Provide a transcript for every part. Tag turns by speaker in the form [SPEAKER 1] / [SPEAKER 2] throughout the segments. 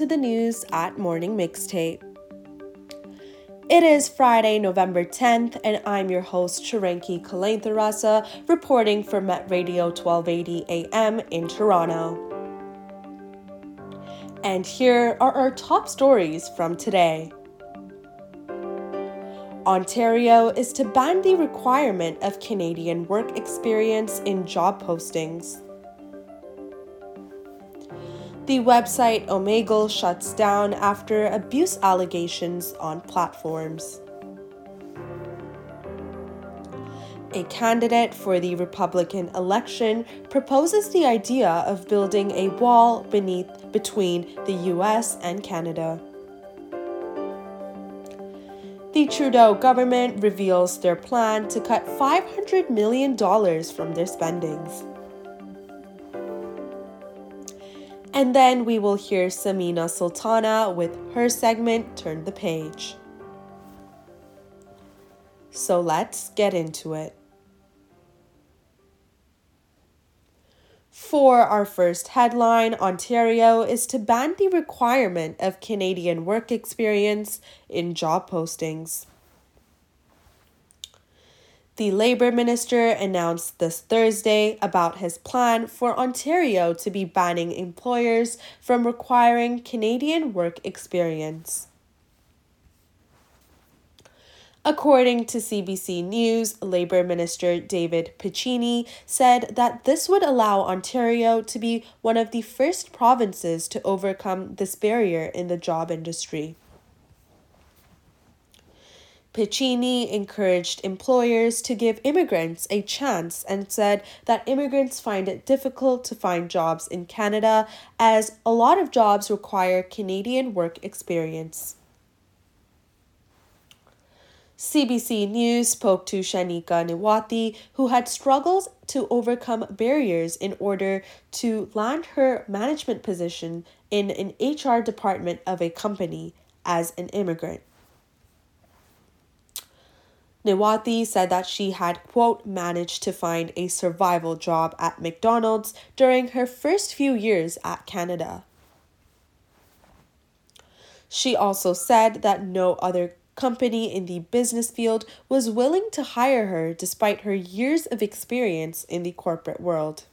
[SPEAKER 1] to the news at Morning Mixtape. It is Friday, November 10th, and I'm your host, Shaaranki Kulenthirarasa, reporting for Met Radio 1280 AM in Toronto. And here are our top stories from today. Ontario is to ban the requirement of Canadian work experience in job postings. The website Omegle shuts down after abuse allegations on platforms. A candidate for the Republican election proposes the idea of building a wall beneath between the US and Canada. The Trudeau government reveals their plan to cut $500 million from their spendings. And then we will hear Samina Sultana with her segment Turn the Page. So let's get into it. For our first headline, Ontario is to ban the requirement of Canadian work experience in job postings. The Labour Minister announced this Thursday about his plan for Ontario to be banning employers from requiring Canadian work experience. According to CBC News, Labour Minister David Piccini said that this would allow Ontario to be one of the first provinces to overcome this barrier in the job industry. Piccini encouraged employers to give immigrants a chance and said that immigrants find it difficult to find jobs in Canada as a lot of jobs require Canadian work experience. CBC News spoke to Shanika Niwati, who had struggles to overcome barriers in order to land her management position in an HR department of a company as an immigrant. Niwati said that she had, quote, managed to find a survival job at McDonald's during her first few years at Canada. She also said that no other company in the business field was willing to hire her despite her years of experience in the corporate world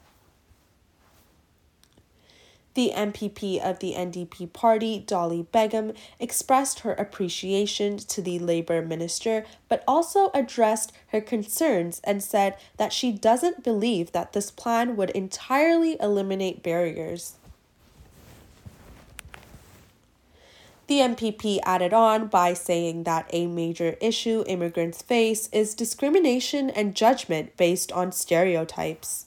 [SPEAKER 1] the MPP of the NDP party, Dolly Begum, expressed her appreciation to the Labour minister, but also addressed her concerns and said that she doesn't believe that this plan would entirely eliminate barriers. The MPP added on by saying that a major issue immigrants face is discrimination and judgment based on stereotypes.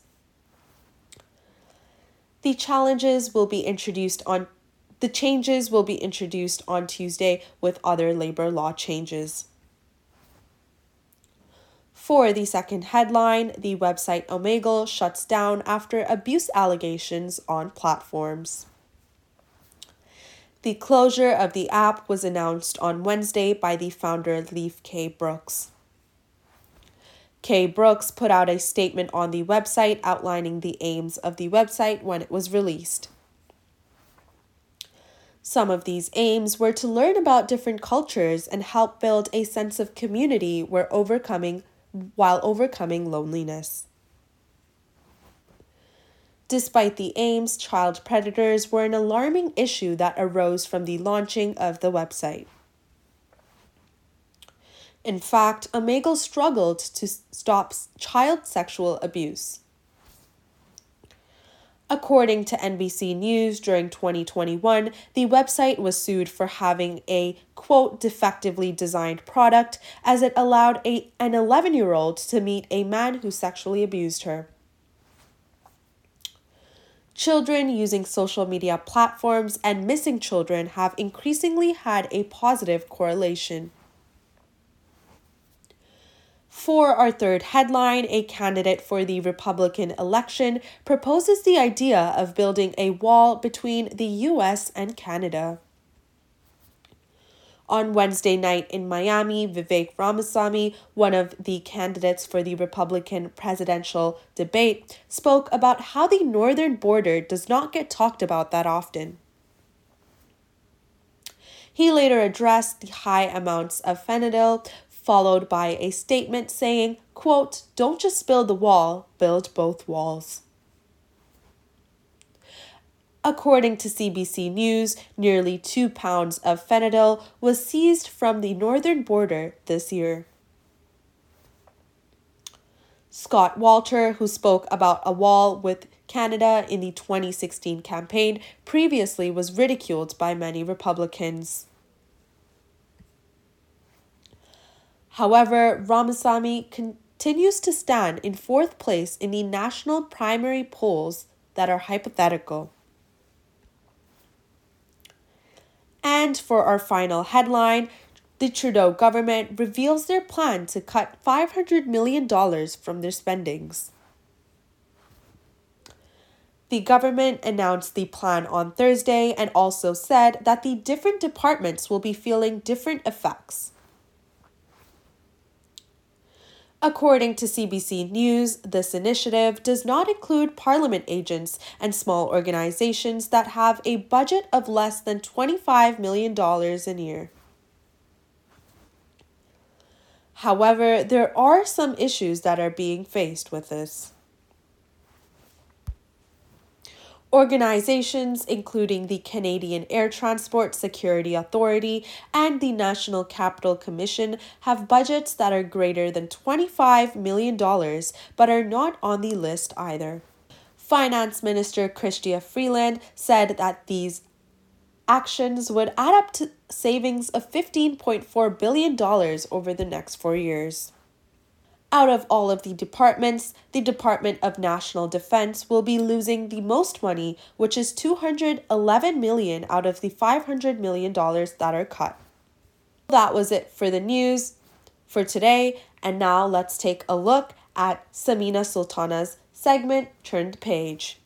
[SPEAKER 1] The challenges will be introduced on the changes will be introduced on Tuesday with other labor law changes. For the second headline, the website Omegle shuts down after abuse allegations on platforms. The closure of the app was announced on Wednesday by the founder Leif K. Brooks. K-Brooks put out a statement on the website outlining the aims of the website when it was released. Some of these aims were to learn about different cultures and help build a sense of community where overcoming while overcoming loneliness. Despite the aims, child predators were an alarming issue that arose from the launching of the website. In fact, Omegle struggled to stop child sexual abuse. According to NBC News, during 2021, the website was sued for having a quote defectively designed product as it allowed a, an 11 year old to meet a man who sexually abused her. Children using social media platforms and missing children have increasingly had a positive correlation. For our third headline, a candidate for the Republican election proposes the idea of building a wall between the US and Canada. On Wednesday night in Miami, Vivek Ramaswamy, one of the candidates for the Republican presidential debate, spoke about how the northern border does not get talked about that often. He later addressed the high amounts of fentanyl, followed by a statement saying, quote, Don't just build the wall, build both walls. According to CBC News, nearly two pounds of fentanyl was seized from the northern border this year. Scott Walker, who spoke about a wall with Canada in the 2016 campaign, previously was ridiculed by many Republicans. However, Ramaswamy continues to stand in fourth place in the national primary polls that are hypothetical. And for our final headline, the Trudeau government reveals their plan to cut $500 million from their spendings. The government announced the plan on Thursday and also said that the different departments will be feeling different effects. According to CBC News, this initiative does not include parliament agents and small organizations that have a budget of less than $25 million a year. However, there are some issues that are being faced with this. Organizations, including the Canadian Air Transport Security Authority and the National Capital Commission, have budgets that are greater than $25 million but are not on the list either. Finance Minister Chrystia Freeland said that these actions would add up to savings of $15.4 billion over the next four years. Out of all of the departments, the Department of National Defense will be losing the most money, which is 211 million out of the 500 million dollars that are cut. That was it for the news for today, and now let's take a look at Samina Sultana's segment Turned Page.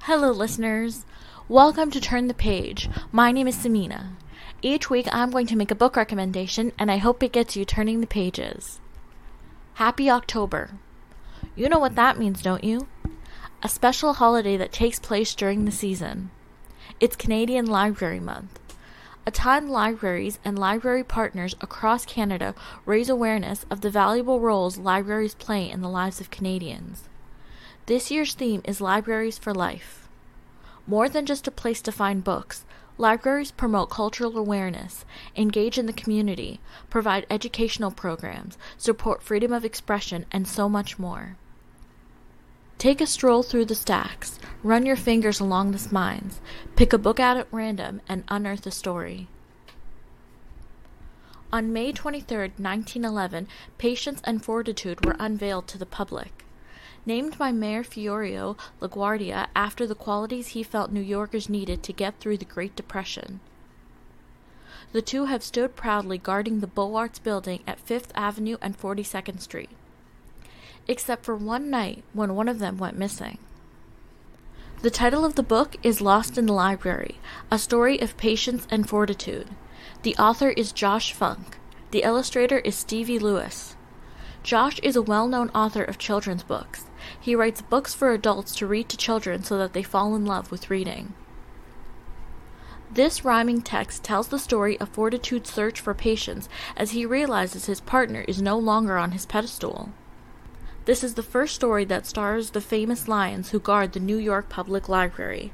[SPEAKER 2] Hello, listeners. Welcome to Turn the Page. My name is Samina. Each week, I'm going to make a book recommendation, and I hope it gets you turning the pages. Happy October. You know what that means, don't you? A special holiday that takes place during the season. It's Canadian Library Month. A time libraries and library partners across Canada raise awareness of the valuable roles libraries play in the lives of Canadians. This year's theme is Libraries for Life. More than just a place to find books, Libraries promote cultural awareness, engage in the community, provide educational programs, support freedom of expression, and so much more. Take a stroll through the stacks, run your fingers along the spines, pick a book out at random, and unearth a story. On May 23, 1911, Patience and Fortitude were unveiled to the public. Named by Mayor Fiorello LaGuardia after the qualities he felt New Yorkers needed to get through the Great Depression. The two have stood proudly guarding the Beaux-Arts building at Fifth Avenue and 42nd Street. Except for one night when one of them went missing. The title of the book is Lost in the Library, a story of patience and fortitude. The author is Josh Funk. The illustrator is Stevie Lewis. Josh is a well known author of children's books. He writes books for adults to read to children so that they fall in love with reading. This rhyming text tells the story of Fortitude's search for patience as he realizes his partner is no longer on his pedestal. This is the first story that stars the famous lions who guard the New York Public Library.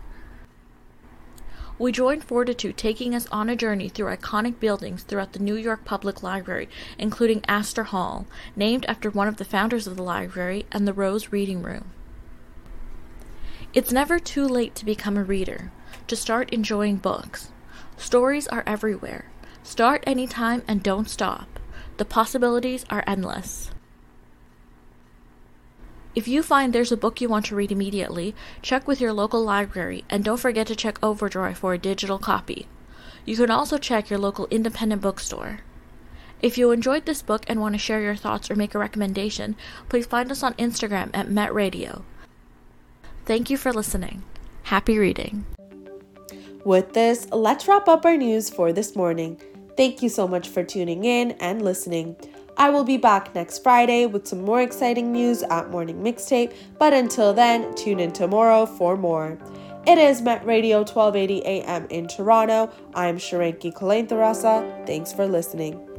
[SPEAKER 2] We joined Fortitude taking us on a journey through iconic buildings throughout the New York Public Library, including Astor Hall, named after one of the founders of the library, and the Rose Reading Room. It's never too late to become a reader, to start enjoying books. Stories are everywhere. Start anytime and don't stop. The possibilities are endless. If you find there's a book you want to read immediately, check with your local library and don't forget to check Overdrive for a digital copy. You can also check your local independent bookstore. If you enjoyed this book and want to share your thoughts or make a recommendation, please find us on Instagram at Met Radio. Thank you for listening. Happy reading.
[SPEAKER 1] With this, let's wrap up our news for this morning. Thank you so much for tuning in and listening. I will be back next Friday with some more exciting news at Morning Mixtape, but until then, tune in tomorrow for more. It is Met Radio 1280 AM in Toronto. I'm Shaaranki Kulenthirarasa. Thanks for listening.